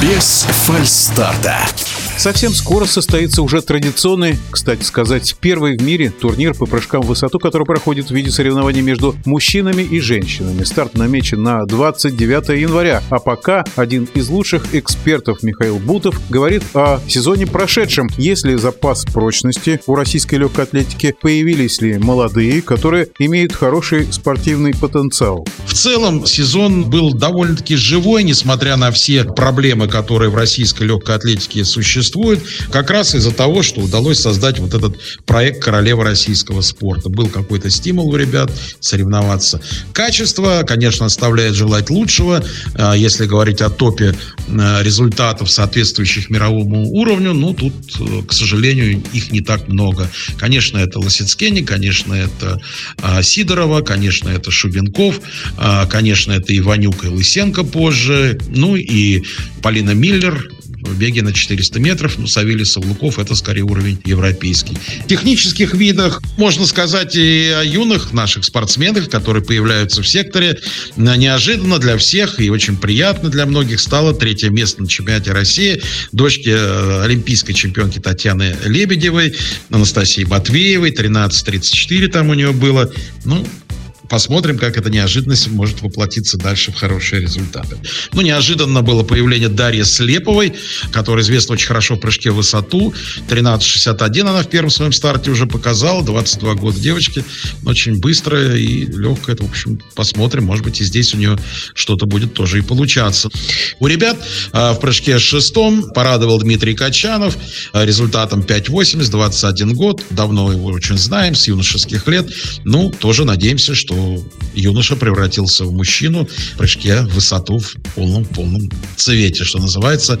Без фальстарта. Совсем скоро состоится уже традиционный, кстати сказать, первый в мире турнир по прыжкам в высоту, который проходит в виде соревнований между мужчинами и женщинами. Старт намечен на 29 января, а пока один из лучших экспертов Михаил Бутов говорит о сезоне прошедшем. Есть ли запас прочности у российской легкой атлетики, появились ли молодые, которые имеют хороший спортивный потенциал. В целом сезон был довольно-таки живой, несмотря на все проблемы, которые в российской легкой атлетике существуют существует как раз из-за того, что удалось создать вот этот проект «Королева российского спорта». Был какой-то стимул у ребят соревноваться. Качество, конечно, оставляет желать лучшего. А, если говорить о топе а, результатов, соответствующих мировому уровню, ну, тут, э, к сожалению, их не так много. Конечно, это Лосицкени, конечно, это а, Сидорова, конечно, это Шубенков, конечно, это Иванюк и Лысенко позже, ну и Полина Миллер, беге на 400 метров. Ну, Савелий Савлуков – это скорее уровень европейский. В технических видах можно сказать и о юных наших спортсменах, которые появляются в секторе. Неожиданно для всех и очень приятно для многих стало третье место на чемпионате России. Дочки э, олимпийской чемпионки Татьяны Лебедевой, Анастасии Матвеевой, 13-34 там у нее было. Ну, посмотрим, как эта неожиданность может воплотиться дальше в хорошие результаты. Ну, неожиданно было появление Дарьи Слеповой, которая известна очень хорошо в прыжке в высоту. 13.61 она в первом своем старте уже показала. 22 года девочки. Очень быстрая и легкая. Это, в общем, посмотрим. Может быть, и здесь у нее что-то будет тоже и получаться. У ребят э, в прыжке шестом порадовал Дмитрий Качанов э, результатом 5.80, 21 год. Давно его очень знаем, с юношеских лет. Ну, тоже надеемся, что юноша превратился в мужчину в прыжке в высоту в полном-полном цвете, что называется.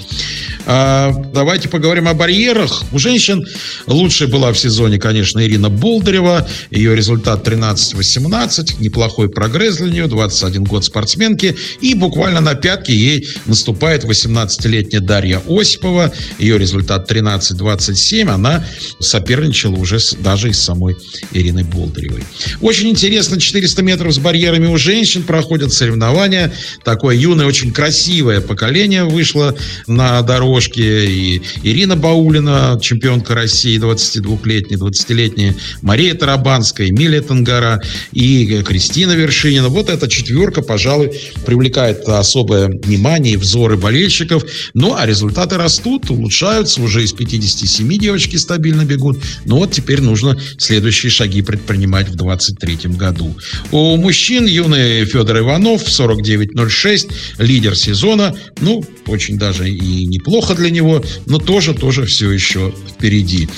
А, давайте поговорим о барьерах. У женщин лучшей была в сезоне, конечно, Ирина Болдырева. Ее результат 13-18. Неплохой прогресс для нее. 21 год спортсменки. И буквально на пятке ей наступает 18-летняя Дарья Осипова. Ее результат 13-27. Она соперничала уже даже и с самой Ириной Болдыревой. Очень интересно 400 400 метров с барьерами у женщин проходят соревнования. Такое юное, очень красивое поколение вышло на дорожке. И Ирина Баулина, чемпионка России, 22-летняя, 20-летняя, Мария Тарабанская, Эмилия Тангара и Кристина Вершинина. Вот эта четверка, пожалуй, привлекает особое внимание и взоры болельщиков. Ну, а результаты растут, улучшаются. Уже из 57 девочки стабильно бегут. Но вот теперь нужно следующие шаги предпринимать в 2023 году. У мужчин юный Федор Иванов 49.06, лидер сезона. Ну, очень даже и неплохо для него, но тоже, тоже все еще впереди.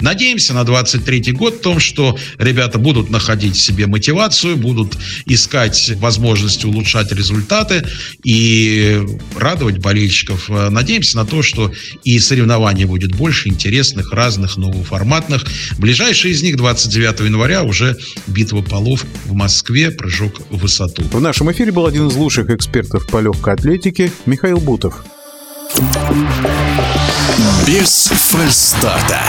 Надеемся на 23 год в том, что ребята будут находить себе мотивацию, будут искать возможности улучшать результаты и радовать болельщиков. Надеемся на то, что и соревнований будет больше, интересных, разных, новоформатных. Ближайший из них 29 января уже битва полов в Москве, прыжок в высоту. В нашем эфире был один из лучших экспертов по легкой атлетике Михаил Бутов. Без фальстарта.